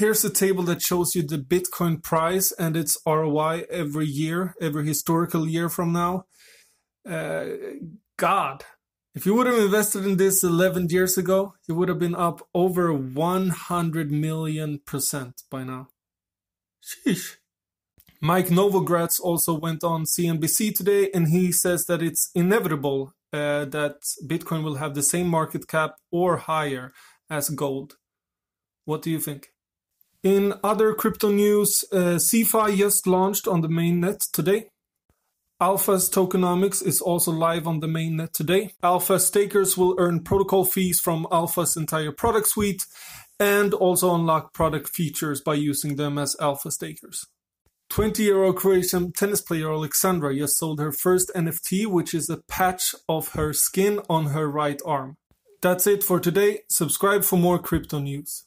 Here's a table that shows you the Bitcoin price and its ROI every year, every historical year from now. Uh, God, if you would have invested in this 11 years ago, you would have been up over 100 million percent by now. Sheesh. Mike Novogratz also went on CNBC today and he says that it's inevitable uh, that Bitcoin will have the same market cap or higher as gold. What do you think? In other crypto news, uh, CeFi just launched on the mainnet today. Alpha's tokenomics is also live on the mainnet today. Alpha stakers will earn protocol fees from Alpha's entire product suite and also unlock product features by using them as Alpha stakers. 20 year old Croatian tennis player Alexandra just sold her first NFT, which is a patch of her skin on her right arm. That's it for today. Subscribe for more crypto news.